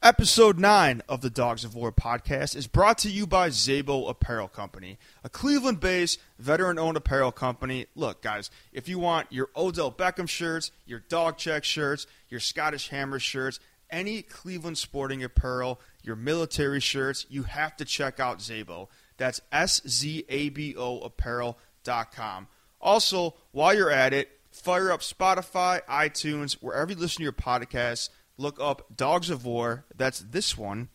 Episode 9 of the Dogs of War podcast is brought to you by Szabo Apparel Company, a Cleveland based, veteran owned apparel company. Look, guys, if you want your Odell Beckham shirts, your dog check shirts, your Scottish Hammer shirts, any Cleveland sporting apparel, your military shirts, you have to check out Szabo. That's S Z A B O apparel.com. Also, while you're at it, fire up Spotify, iTunes, wherever you listen to your podcasts look up Dogs of War, that's this one,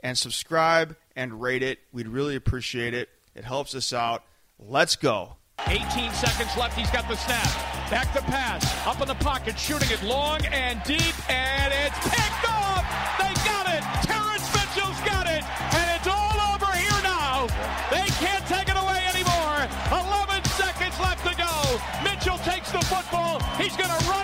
and subscribe and rate it. We'd really appreciate it. It helps us out. Let's go. 18 seconds left. He's got the snap. Back to pass. Up in the pocket, shooting it long and deep, and it's picked off. They got it. Terrance Mitchell's got it, and it's all over here now. They can't take it away anymore. 11 seconds left to go. Mitchell takes the football. He's going to run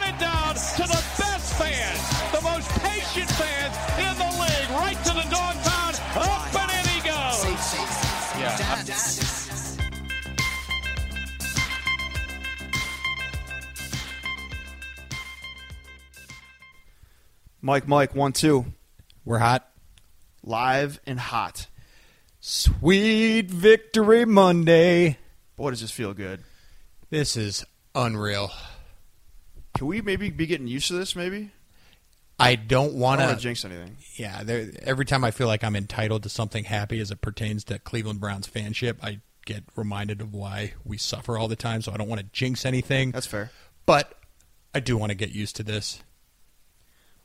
Mike, Mike, one, two. We're hot. Live and hot. Sweet Victory Monday. Boy, does this feel good. This is unreal. Can we maybe be getting used to this, maybe? I don't want to jinx anything. Yeah, there, every time I feel like I'm entitled to something happy as it pertains to Cleveland Browns fanship, I get reminded of why we suffer all the time. So I don't want to jinx anything. That's fair. but I do want to get used to this.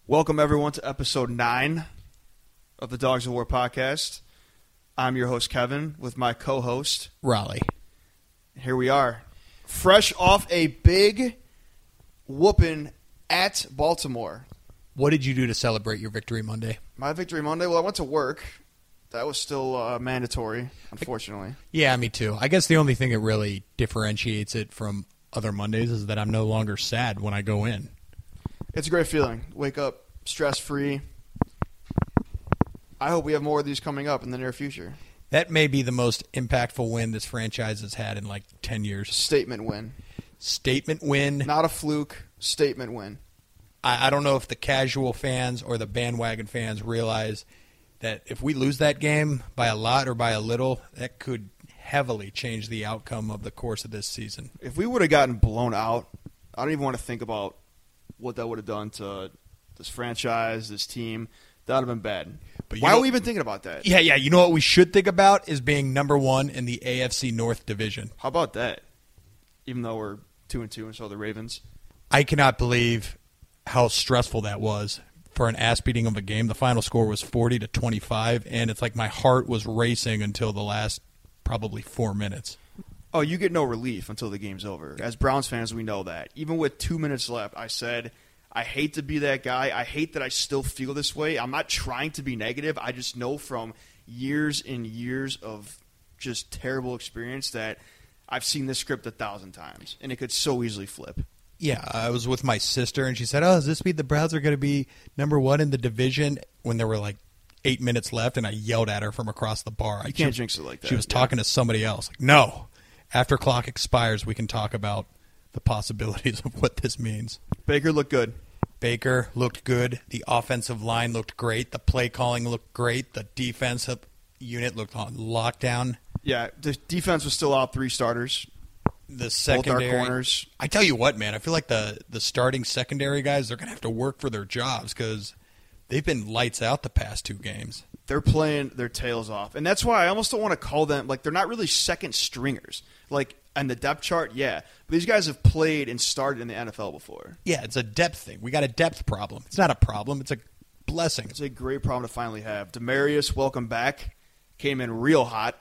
Welcome, everyone, to episode 9 of the Dogs of War podcast. I'm your host, Kevin, with my co host. Raleigh. Here we are. Fresh off a big whooping at Baltimore. What did you do to celebrate your Victory Monday? My victory Monday. Well, I went to work. That was still uh, mandatory, unfortunately. Yeah, me too. I guess the only thing that really differentiates it from other Mondays is that I'm no longer sad when I go in. It's a great feeling. Wake up stress free. I hope we have more of these coming up in the near future. That may be the most impactful win this franchise has had in like 10 years. Statement win. Statement win. Not a fluke. Statement win. I, I don't know if the casual fans or the bandwagon fans realize that if we lose that game by a lot or by a little, that could heavily change the outcome of the course of this season. If we would have gotten blown out, I don't even want to think about what that would have done to this franchise, this team. That would have been bad. But Why know- are we even thinking about that? Yeah, yeah. You know what we should think about is being number one in the AFC North Division. How about that? Even though we're two and two, and so are the Ravens. I cannot believe how stressful that was for an ass beating of a game. The final score was 40 to 25, and it's like my heart was racing until the last probably four minutes. Oh, you get no relief until the game's over. As Browns fans, we know that. Even with two minutes left, I said, I hate to be that guy. I hate that I still feel this way. I'm not trying to be negative. I just know from years and years of just terrible experience that I've seen this script a thousand times, and it could so easily flip. Yeah, I was with my sister, and she said, "Oh, does this mean the Browns are going to be number one in the division?" When there were like eight minutes left, and I yelled at her from across the bar. I can't she- jinx it like that. She was Yeah. talking to somebody else. Like, no, after clock expires, we can talk about the possibilities of what this means. Baker looked good. Baker looked good. The offensive line looked great. The play calling looked great. The defensive unit looked on lockdown. Yeah, the defense was still out three starters. The secondary our corners. I tell you what, man, I feel like the the starting secondary guys they're gonna have to work for their jobs because they've been lights out the past two games. they're playing their tails off, and that's why I almost don't want to call them like they're not really second stringers. Like on the depth chart, yeah, but these guys have played and started in the NFL before. Yeah, it's a depth thing. We got a depth problem. It's not a problem. It's a blessing. It's a great problem to finally have. Damarious, welcome back. Came in real hot.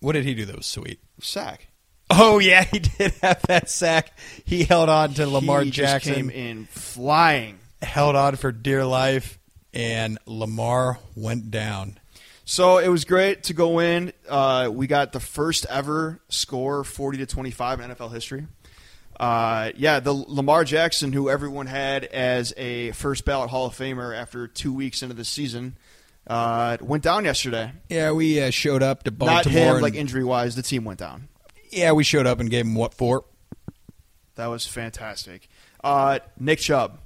What did he do that was sweet? Sack. Oh yeah, he did have that sack. He held on to Lamar he Jackson. came in flying. held on for dear life, and Lamar went down. So it was great to go in. Uh, we got the first ever score, forty to twenty-five in NFL history. Uh, yeah, the Lamar Jackson, who everyone had as a first ballot Hall of Famer after two weeks into the season, uh, went down yesterday. Yeah, we uh, showed up to Baltimore. Not him, and- like injury wise. The team went down. yeah, we showed up and gave him what for? That was fantastic. Uh, Nick Chubb,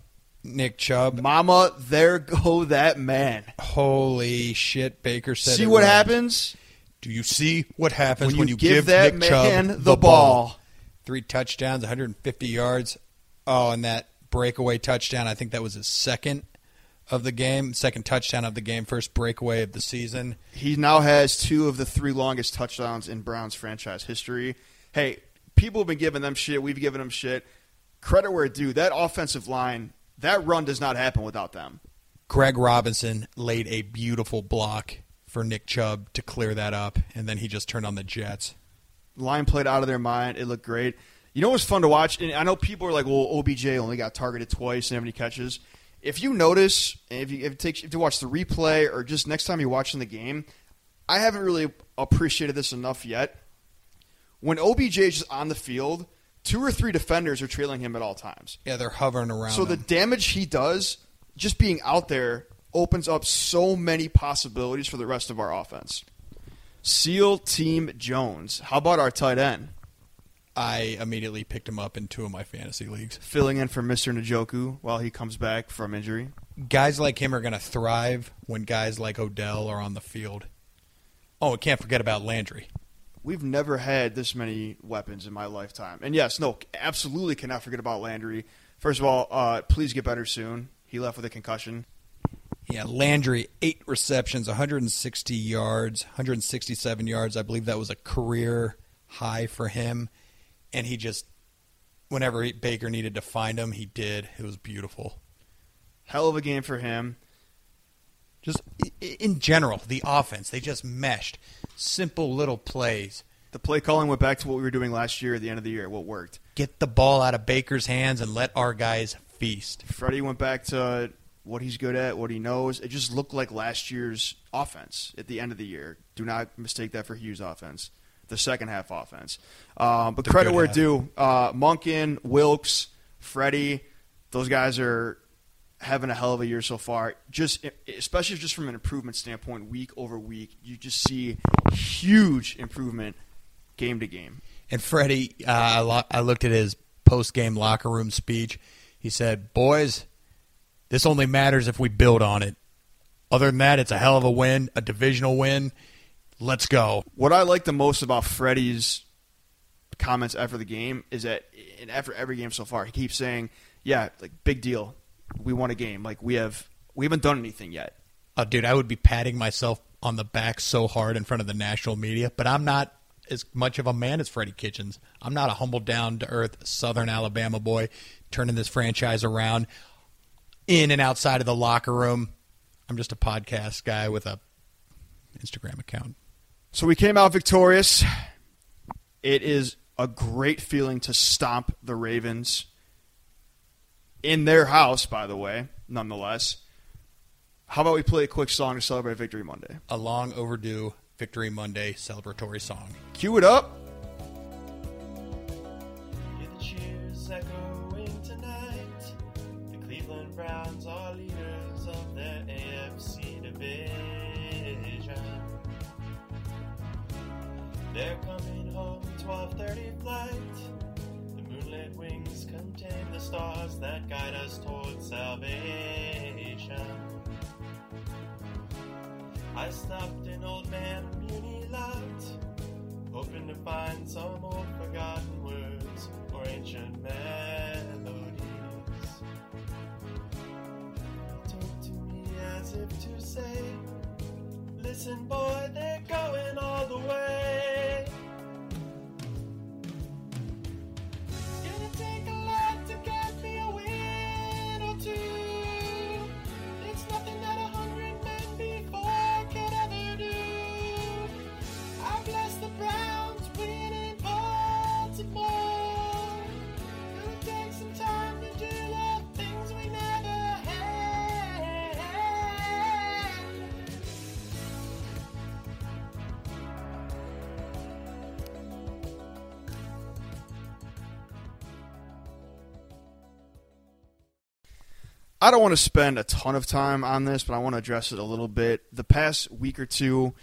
Nick Chubb. Mama, there go that man. Holy shit, Baker said. See it what right. happens Do you see what happens when, when, you, give, that Nick man Chubb the ball. Three touchdowns, 150 yards. Oh, and that breakaway touchdown. I think that was his second of the game, second touchdown of the game, first breakaway of the season. He now has two of the three longest touchdowns in Browns franchise history. Hey, people have been giving them shit. We've given them shit. Credit where it's due. That offensive line, that run does not happen without them. Greg Robinson laid a beautiful block for Nick Chubb to clear that up, and then he just turned on the Jets. Line played out of their mind. It looked great. You know what's fun to watch? And I know people are like, well, OBJ only got targeted twice and how many catches. If you notice, if you, if you, take, if you watch the replay or just next time you're watching the game, I haven't really appreciated this enough yet. When OBJ is just on the field, two or three defenders are trailing him at all times. Yeah, they're hovering around. So the damage he does, just being out there, opens up so many possibilities for the rest of our offense. SEAL Team Jones. How about our tight end? I immediately picked him up in two of my fantasy leagues. Filling in for Mr. Njoku while he comes back from injury. Guys like him are going to thrive when guys like Odell are on the field. Oh, and can't forget about Landry. We've never had this many weapons in my lifetime. And yes, no, absolutely cannot forget about Landry. First of all, uh, please get better soon. He left with a concussion. Yeah, Landry, eight receptions, 160 yards, 167 yards. I believe that was a career high for him. And he just, whenever Baker needed to find him, he did. It was beautiful. Hell of a game for him. Just in general, the offense, they just meshed. Simple little plays. The play calling went back to what we were doing last year at the end of the year, what worked. Get the ball out of Baker's hands and let our guys feast. Freddie went back to what he's good at, what he knows. It just looked like last year's offense at the end of the year. Do not mistake that for Hue's offense, the second half offense. Um, but The credit where half. due. Uh, Monken, Wilks, Freddie, those guys are having a hell of a year so far. Just especially just from an improvement standpoint, week over week, you just see huge improvement game to game. And Freddie, uh, I, lo- I looked at his post game locker room speech. He said, Boys, this only matters if we build on it. Other than that, it's a hell of a win, a divisional win. Let's go. What I like the most about Freddie's comments after the game is that, and after every game so far, he keeps saying, "Yeah, like big deal. We won a game. Like we have, we haven't done anything yet." Oh, dude, I would be patting myself on the back so hard in front of the national media, but I'm not as much of a man as Freddie Kitchens. I'm not a humble, down to earth Southern Alabama boy turning this franchise around in and outside of the locker room. I'm just a podcast guy with a Instagram account. So we came out victorious. It is a great feeling to stomp the Ravens in their house, by the way, nonetheless. How about we play a quick song to celebrate Victory Monday? A long overdue Victory Monday celebratory song. Cue it up. Stars that guide us towards salvation. I stopped in Old Man Muni lot hoping to find some old forgotten words or ancient melodies. Talk to me as if to say, Listen, boy, they're going all the way. I don't want to spend a ton of time on this, but I want to address it a little bit. The past week or two,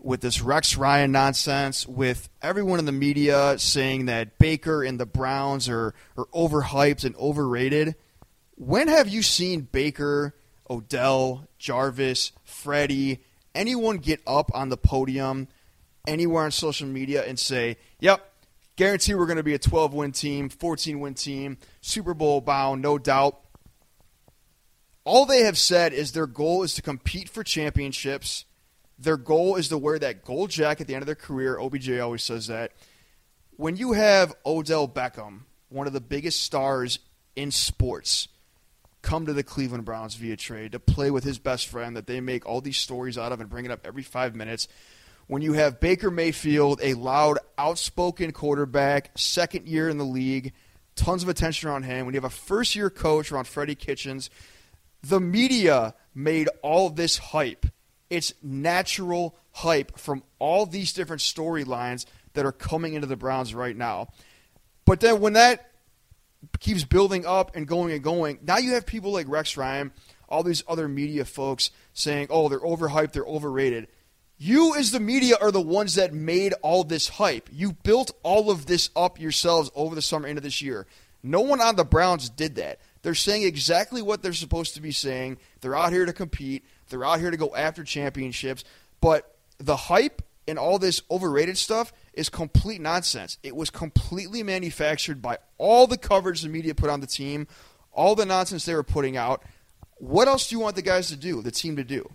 with this Rex Ryan nonsense, with everyone in the media saying that Baker and the Browns are, are overhyped and overrated. When have you seen Baker, Odell, Jarvis, Freddie, anyone get up on the podium anywhere on social media and say, "Yep, guarantee we're going to be a 12 win team, 14 win team, Super Bowl bound, no doubt." All they have said is their goal is to compete for championships. Their goal is to wear that gold jacket at the end of their career. OBJ always says that. When you have Odell Beckham, one of the biggest stars in sports, come to the Cleveland Browns via trade to play with his best friend that they make all these stories out of and bring it up every five minutes. When you have Baker Mayfield, a loud, outspoken quarterback, second year in the league, tons of attention around him. When you have a first year coach around Freddie Kitchens, the media made all this hype. It's natural hype from all these different storylines that are coming into the Browns right now. But then when that keeps building up and going and going, now you have people like Rex Ryan, all these other media folks saying, oh, they're overhyped, they're overrated. You, as the media, are the ones that made all this hype. You built all of this up yourselves over the summer into this year. No one on the Browns did that. They're saying exactly what they're supposed to be saying. They're out here to compete. They're out here to go after championships. But the hype and all this overrated stuff is complete nonsense. It was completely manufactured by all the coverage the media put on the team, all the nonsense they were putting out. What else do you want the guys to do, the team to do?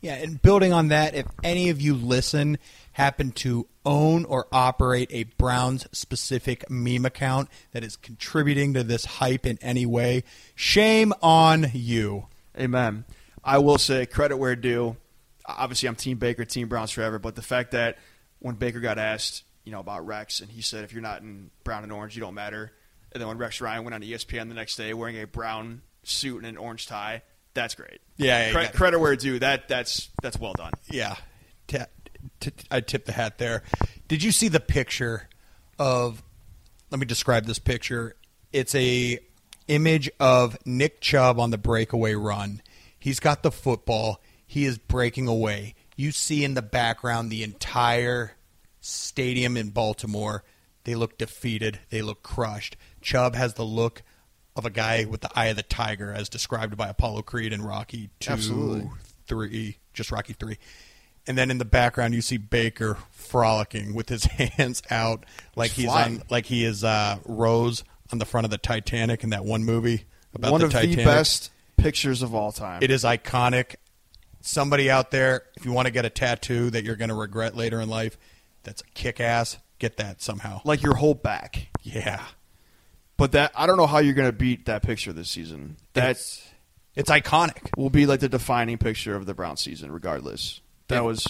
Yeah, and building on that, if any of you listen happen to own or operate a Browns specific meme account that is contributing to this hype in any way, shame on you. Amen. I will say credit where due. Obviously, I'm Team Baker, Team Browns forever. But the fact that when Baker got asked, you know, about Rex, and he said, "If you're not in brown and orange, you don't matter." And then when Rex Ryan went on ESPN the next day wearing a brown suit and an orange tie, that's great. Yeah, yeah, Cre- credit where due. That that's that's well done. Yeah, t- I tip the hat there. Did you see the picture of? Let me describe this picture. It's a image of Nick Chubb on the breakaway run. He's got the football. He is breaking away. You see in the background the entire stadium in Baltimore. They look defeated. They look crushed. Chubb has the look of a guy with the eye of the tiger, as described by Apollo Creed in Rocky Two, Absolutely. Three, just Rocky Three. And then in the background, you see Baker frolicking with his hands out, like He's flying. on, like he is uh, Rose on the front of the Titanic in that one movie about One the of Titanic. the best pictures of all time. It is iconic. Somebody out there, if you want to get a tattoo that you're going to regret later in life, that's a kick ass. Get that somehow. like your whole back. Yeah, But that I don't know how you're going to beat that picture this season. That's it's it's iconic. will be like the defining picture of the Brown season, regardless. That If- was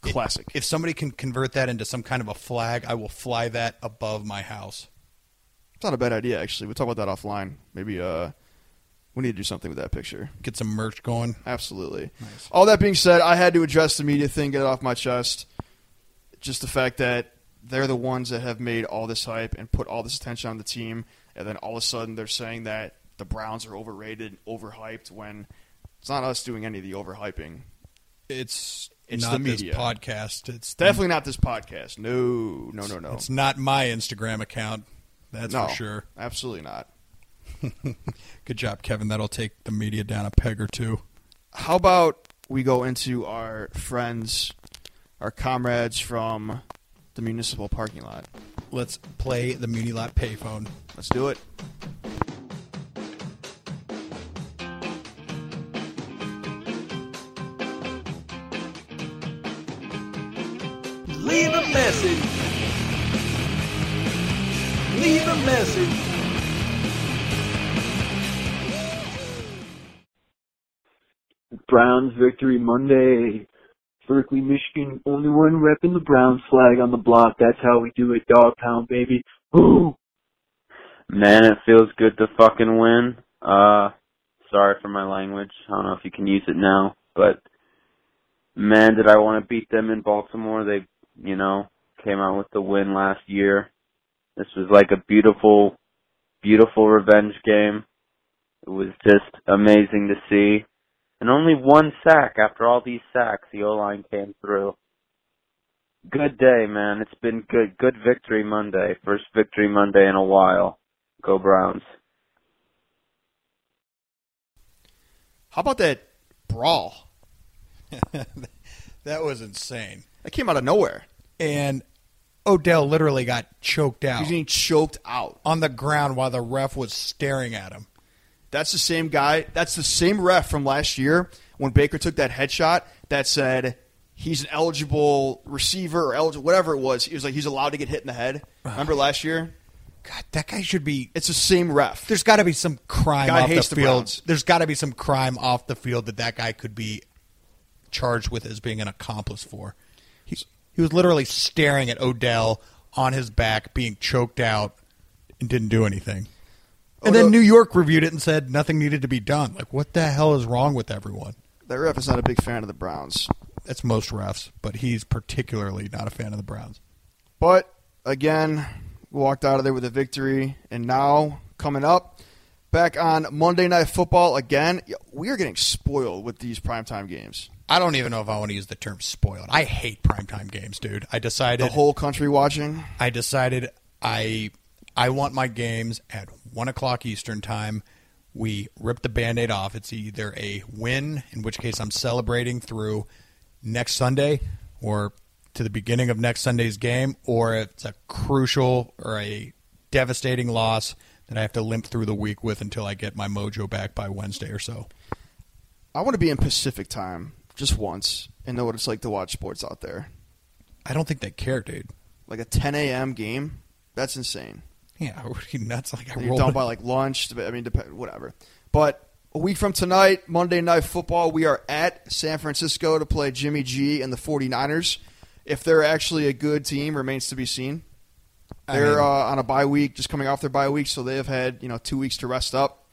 classic. If somebody can convert that into some kind of a flag, I will fly that above my house. It's not a bad idea, actually. We'll talk about that offline. Maybe uh, we need to do something with that picture. Get some merch going. Absolutely. All that being said, I had to address the media thing, get it off my chest. Just the fact that they're the ones that have made all this hype and put all this attention on the team, and then all of a sudden they're saying that the Browns are overrated, and overhyped, when it's not us doing any of the overhyping. It's It's not the this podcast. It's Definitely not this podcast. No, no, no, no. It's not my Instagram account. That's no, for sure. Absolutely not. Good job, Kevin. That'll take the media down a peg or two. How about we go into our friends, our comrades from the municipal parking lot? Let's play the Muni Lot payphone. Let's do it. Browns victory Monday. Berkley, Michigan, only one repping the Browns flag on the block. That's how we do it, Dogtown, baby. Ooh. Man, it feels good to fucking win. Uh, sorry for my language. I don't know if you can use it now, but man, did I want to beat them in Baltimore. They, you know, came out with the win last year. This was like a beautiful, beautiful revenge game. It was just amazing to see. And only one sack after all these sacks, the O-line came through. Good day, man. It's been good. Good victory Monday. First victory Monday in a while. Go Browns. How about that brawl? that was insane. That came out of nowhere. And Odell literally got choked out He's getting choked out. on the ground while the ref was staring at him. That's the same guy. That's the same ref from last year when Baker took that headshot that said he's an eligible receiver or eligible whatever it was. He was like he's allowed to get hit in the head. Remember last year? God, that guy should be. It's the same ref. There's got to be some crime Guy off the hates the field. Browns. There's got to be some crime off the field that that guy could be charged with as being an accomplice for. He, he was literally staring at Odell on his back, being choked out, and didn't do anything. And then New York reviewed it and said nothing needed to be done. Like, what the hell is wrong with everyone? That ref is not a big fan of the Browns. That's most refs, but he's particularly not a fan of the Browns. But again, we walked out of there with a victory, and now coming up, back on Monday Night Football again. We are getting spoiled with these primetime games. I don't even know if I want to use the term spoiled. I hate primetime games, dude. I decided The whole country watching. I decided I I want my games at one o'clock Eastern time. We rip the band-aid off. It's either a win, in which case I'm celebrating through next Sunday, or to the beginning of next Sunday's game, or it's a crucial or a devastating loss that I have to limp through the week with until I get my mojo back by Wednesday or so. I want to be in Pacific time just once and know what it's like to watch sports out there. I don't think they care, dude. Like a 10 a.m. game. That's insane. Yeah, are you nuts? Like I you're rolled done by like lunch. I mean, dep- whatever. But a week from tonight, Monday Night Football, we are at San Francisco to play Jimmy G and the 49ers. If they're actually a good team remains to be seen. They're mean- uh, on a bye week, just coming off their bye week, so they have had you know two weeks to rest up.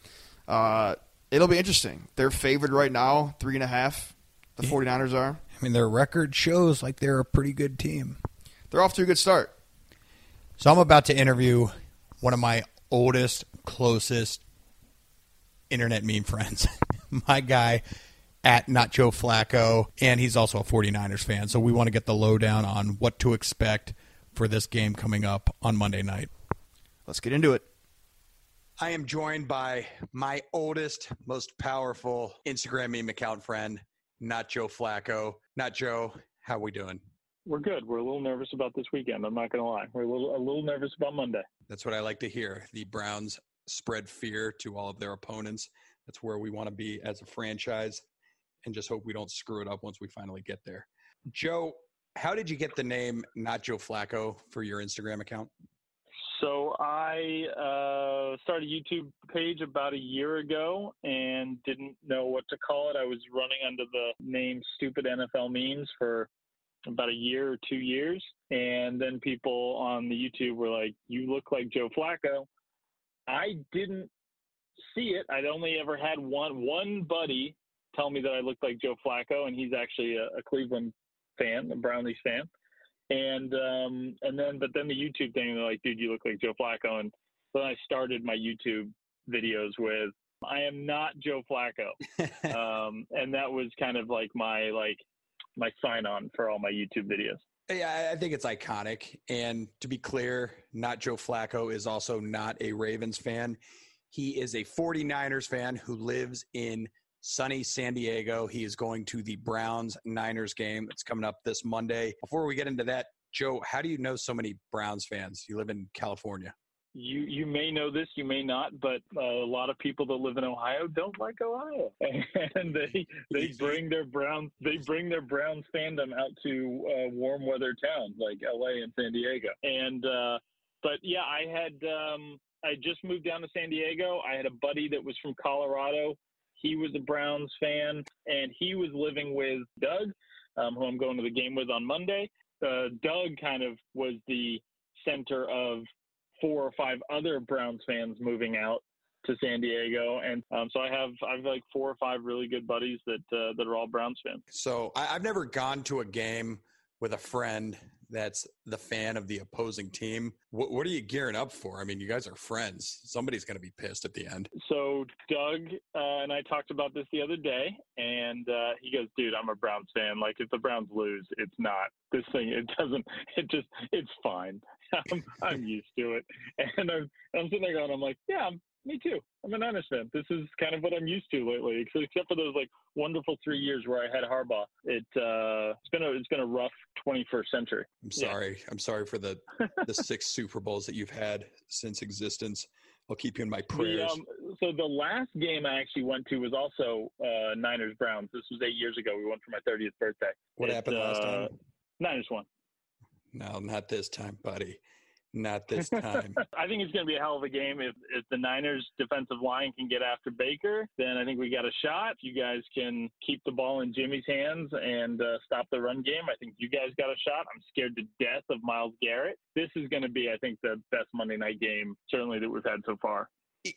Uh, it'll be interesting. They're favored right now, three and a half. The 49ers are. I mean, their record shows like they're a pretty good team. They're off to a good start. So I'm about to interview one of my oldest, closest internet meme friends. my guy at Not Joe Flacco, and he's also a 49ers fan. So we want to get the lowdown on what to expect for this game coming up on Monday night. Let's get into it. I am joined by my oldest, most powerful Instagram meme account friend, Not Joe Flacco. Not Joe, how we doing? We're good. We're a little nervous about this weekend. I'm not going to lie. We're a little a little nervous about Monday. That's what I like to hear. The Browns spread fear to all of their opponents. That's where we want to be as a franchise and just hope we don't screw it up once we finally get there. Joe, how did you get the name Not Joe Flacco for your Instagram account? So I uh, started a YouTube page about a year ago and didn't know what to call it. I was running under the name Stupid NFL Memes for about a year or two years, and then people on the YouTube were like, "You look like Joe Flacco." I didn't see it. I'd only ever had one one buddy tell me that I looked like Joe Flacco, and he's actually a, a Cleveland fan, a Brownies fan. And um, and then, but then the YouTube thing, they're like, "Dude, you look like Joe Flacco." And then I started my YouTube videos with, "I am not Joe Flacco," um, and that was kind of like my like my sign on for all my YouTube videos. Yeah, I- think it's iconic. And to be clear, not Joe Flacco is also not a Ravens fan. He is a 49ers fan who lives in sunny San Diego. He is going to the Browns Niners game. It's coming up this Monday. Before we get into that, Joe, how do you know so many Browns fans? You live in California. You you may know this, you may not, but uh, a lot of people that live in Ohio don't like Ohio, and they they bring their brown they bring their Browns fandom out to uh, warm weather towns like L.A. and San Diego. And uh, but yeah, I had um, I just moved down to San Diego. I had a buddy that was from Colorado. He was a Browns fan, and he was living with Doug, um, who I'm going to the game with on Monday. Uh, Doug kind of was the center of four or five other Browns fans moving out to San Diego, and um, so I have I have like four or five really good buddies that uh, that are all Browns fans. So I, I've never gone to a game with a friend that's the fan of the opposing team. What, what are you gearing up for? I mean, you guys are friends. Somebody's going to be pissed at the end. So Doug uh, and I talked about this the other day, and uh, he goes, "Dude, I'm a Browns fan. Like if the Browns lose, it's not this thing. It doesn't. It just it's fine. I'm, I'm used to it." And I'm I'm sitting there going, "I'm like, yeah, I'm Me too. I'm a Niners fan. This is kind of what I'm used to lately, except for those like wonderful three years where I had Harbaugh. It uh, it's been a it's been a rough 21st century. I'm sorry. I'm sorry for the the six Super Bowls that you've had since existence. I'll keep you in my The, prayers. um, so the last game I actually went to was also uh, Niners Browns. This was eight years ago. We went for my 30th birthday. what it, happened last uh, time? Niners won. No, not this time, buddy. Not this time. I think it's going to be a hell of a game. If if the Niners defensive line can get after Baker, then I think we got a shot. If you guys can keep the ball in Jimmy's hands and uh, stop the run game, I think you guys got a shot. I'm scared to death of Myles Garrett. This is going to be, I think, the best Monday night game certainly that we've had so far,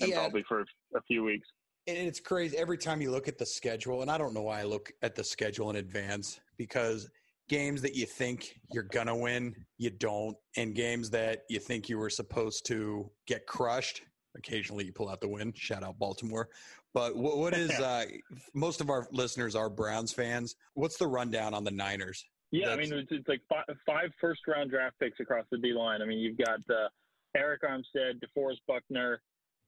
and yeah, probably for a few weeks. And it's crazy every time you look at the schedule, and I don't know why I look at the schedule in advance because games that you think you're gonna win, you don't, and games that you think you were supposed to get crushed. Occasionally, you pull out the win. Shout out Baltimore. But what, what is uh, most of our listeners are Browns fans? What's the rundown on the Niners? Yeah, I mean it's, it's like five, five first round draft picks across the D line. I mean you've got uh, Arik Armstead, DeForest Buckner,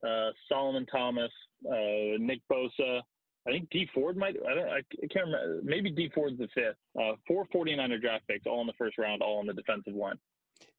uh, Solomon Thomas, uh, Nick Bosa. I think Dee Ford might. I don't. I can't remember. Maybe Dee Ford's the fifth. Uh, four 49er draft picks, all in the first round, all on the defensive line.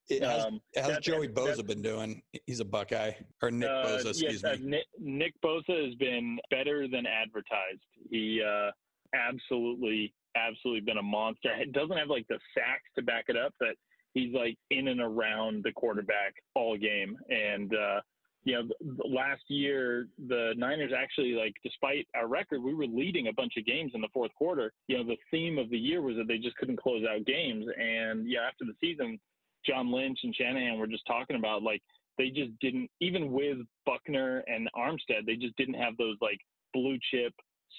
It has, Um, how's Joey Bosa been doing? He's a Buckeye or Nick Uh, Bosa, excuse yes, uh, me. Nick, Nick Bosa has been better than advertised. He uh, absolutely, absolutely been a monster. He doesn't have like the sacks to back it up, but he's like in and around the quarterback all game. And uh, you know, last year the Niners actually like, despite our record, we were leading a bunch of games in the fourth quarter. You know, the theme of the year was that they just couldn't close out games. And yeah, after the season, John Lynch and Shanahan were just talking about like they just didn't even with Buckner and Armstead, they just didn't have those like blue chip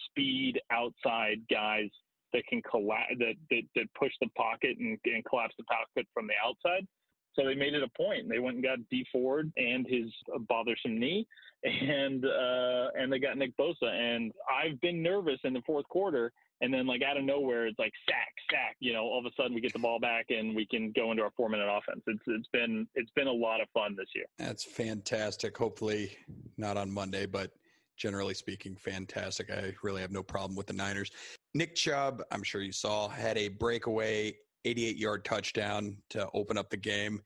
speed outside guys that can collapse that, that that push the pocket and, and collapse the pocket from the outside. So they made it a point. They went and got Dee Ford and his bothersome knee, and uh, and they got Nick Bosa. And I've been nervous in the fourth quarter, and then like out of nowhere, it's like sack, sack. You know, all of a sudden we get the ball back and we can go into our four minute offense. It's it's been it's been a lot of fun this year. That's fantastic. Hopefully, not on Monday, but generally speaking, fantastic. I really have no problem with the Niners. Nick Chubb, I'm sure you saw, had a breakaway 88 yard touchdown to open up the game.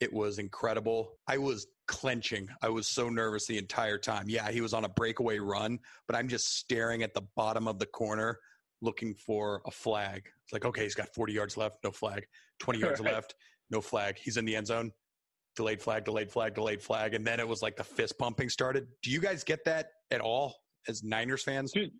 It was incredible. I was clenching. I was so nervous the entire time. Yeah, he was on a breakaway run, but I'm just staring at the bottom of the corner looking for a flag. It's like, okay, he's got 40 yards left, no flag. 20 yards Right. left, no flag. He's in the end zone delayed flag, delayed flag, delayed flag, and then it was like the fist pumping started. Do you guys get that at all as Niners fans? Dude,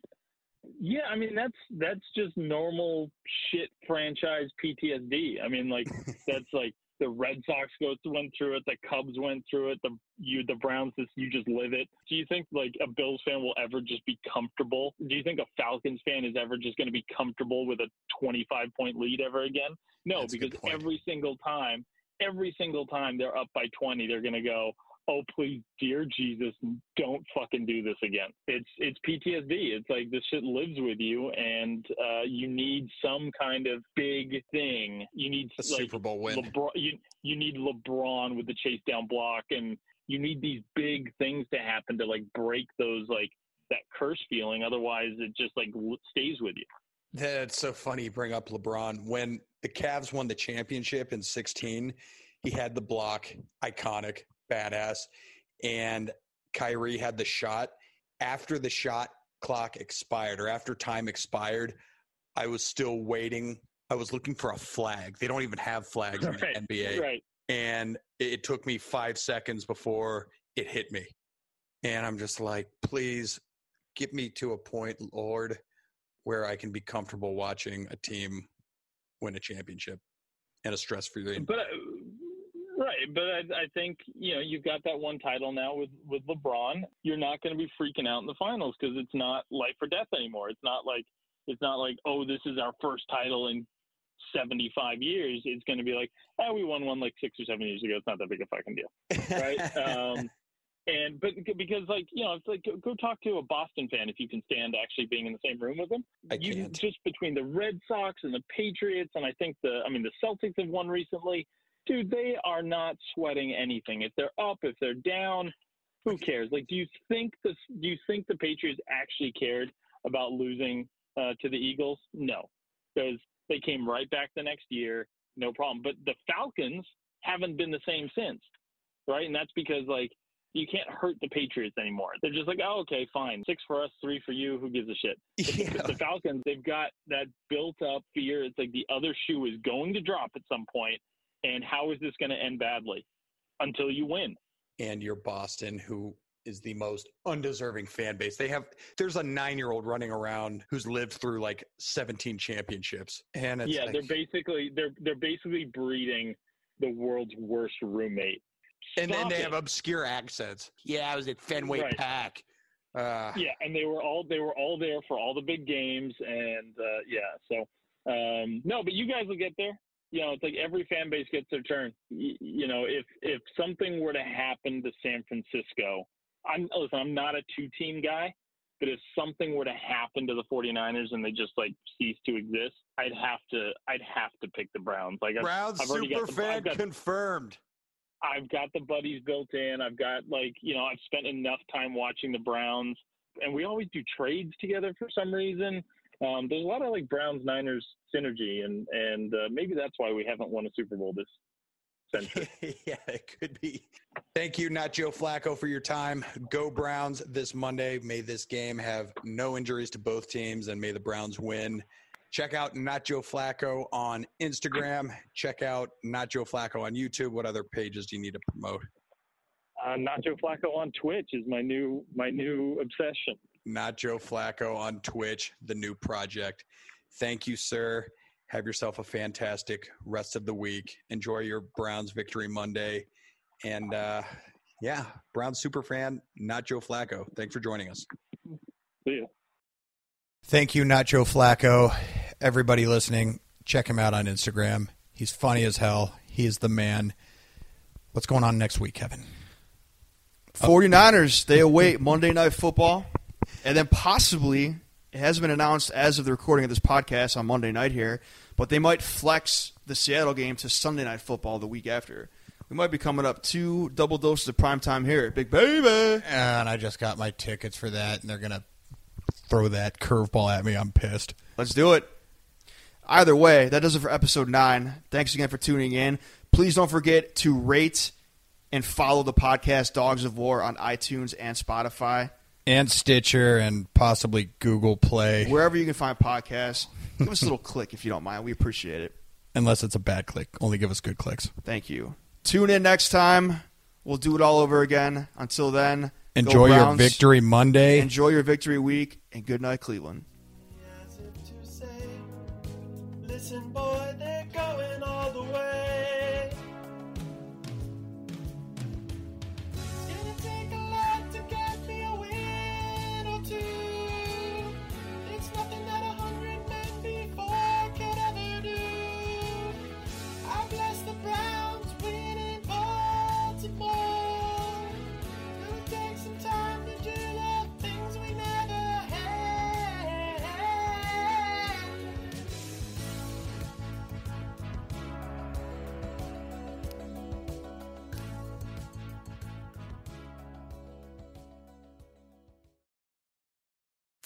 yeah, I mean that's that's just normal shit franchise PTSD. I mean, like that's like the Red Sox go went through it, the Cubs went through it, the you the Browns this you just live it. Do you think like a Bills fan will ever just be comfortable? Do you think a Falcons fan is ever just going to be comfortable with a 25 point lead ever again? No, That's because every single time, every single time they're up by 20, they're going to go, "Oh, please, dear Jesus, don't fucking do this again." It's it's PTSD. It's like this shit lives with you, and uh, you need some kind of big thing. You need The like Super Bowl win. LeBron, you, you need LeBron with the chase down block, and you need these big things to happen to like break those like that curse feeling. Otherwise, it just like stays with you. That's so funny you bring up LeBron. When the Cavs won the championship in 16, he had the block, iconic, badass, and Kyrie had the shot. After the shot clock expired or after time expired, I was still waiting. I was looking for a flag. They don't even have flags in the NBA. Right. and it took me five seconds before it hit me. And I'm just like, please get me to a point, Lord, where I can be comfortable watching a team win a championship and a stress free. But uh, right, but I, I think you know you've got that one title now with with LeBron. You're not going to be freaking out in the finals because it's not life or death anymore. It's not like it's not like oh this is our first title in 75 years. It's going to be like oh we won one like six or seven years ago. It's not that big a fucking deal, right? um, and but because like you know it's like go, go talk to a Boston fan if you can stand actually being in the same room with them. I you can't. just between the Red Sox and the Patriots, and I think the I mean the Celtics have won recently. Dude, they are not sweating anything. If they're up, if they're down, Who cares? Like, do you think the do you think the Patriots actually cared about losing uh, to the Eagles? No, because they came right back the next year, no problem. But the Falcons haven't been the same since, right? And that's because like you can't hurt the Patriots anymore. They're just like, oh, okay, fine, six for us, three for you. Who gives a shit? Yeah. The Falcons, they've got that built up fear. It's like the other shoe is going to drop at some point, and how is this going to end badly? Until you win. and you're Boston, who is the most undeserving fan base. They have there's a nine year old running around who's lived through like 17 championships, and it's yeah, like, they're basically they're they're basically breeding the world's worst roommate. and then they it. have obscure accents. Yeah, I was at Fenway Right. Park. Uh, yeah, and they were all they were all there for all the big games, and uh, yeah, so um, no, but you guys will get there. You know, it's like every fan base gets their turn. You know, if if something were to happen to San Francisco, I'm listen, I'm not a two team guy, but if something were to happen to the 49ers and they just like cease to exist, I'd have to I'd have to pick the Browns. Like I've, Browns I've already got super the- fan I've got- confirmed. I've got the buddies built in. I've got like, you know, I've spent enough time watching the Browns and we always do trades together for some reason. Um, there's a lot of like Browns Niners synergy and, and uh, maybe that's why we haven't won a Super Bowl this century. yeah, it could be. Thank you, not Joe Flacco, for your time. Go Browns this Monday. May this game have no injuries to both teams, and may the Browns win. Check out Not Joe Flacco on Instagram. Check out Not Joe Flacco on YouTube. What other pages do you need to promote? Uh, Nacho Flacco on Twitch is my new, my new obsession. Not Joe Flacco on Twitch, the new project. Thank you, sir. Have yourself a fantastic rest of the week. Enjoy your Browns victory Monday. And uh, yeah, Browns super fan, not Joe Flacco. Thanks for joining us. See ya. Thank you, not Joe Flacco. Everybody listening, check him out on Instagram. He's funny as hell. He is the man. What's going on next week, Kevin? 49ers, they await Monday Night Football. And then possibly, it hasn't been announced as of the recording of this podcast on Monday night here, but they might flex the Seattle game to Sunday Night Football the week after. We might be coming up two double doses of prime time here Big Baby. And I just got my tickets for that, and they're going to throw that curveball at me. I'm pissed. Let's do it. Either way, that does it for episode nine. Thanks again for tuning in. Please don't forget to rate and follow the podcast Dogs of War on iTunes and Spotify. And Stitcher and possibly Google Play, Wherever you can find podcasts, give us a little click if you don't mind. We appreciate it. unless it's a bad click. Only give us good clicks. Thank you. Tune in next time. We'll do it all over again. Until then, Enjoy your victory Monday. Enjoy your victory week, and good night, Cleveland.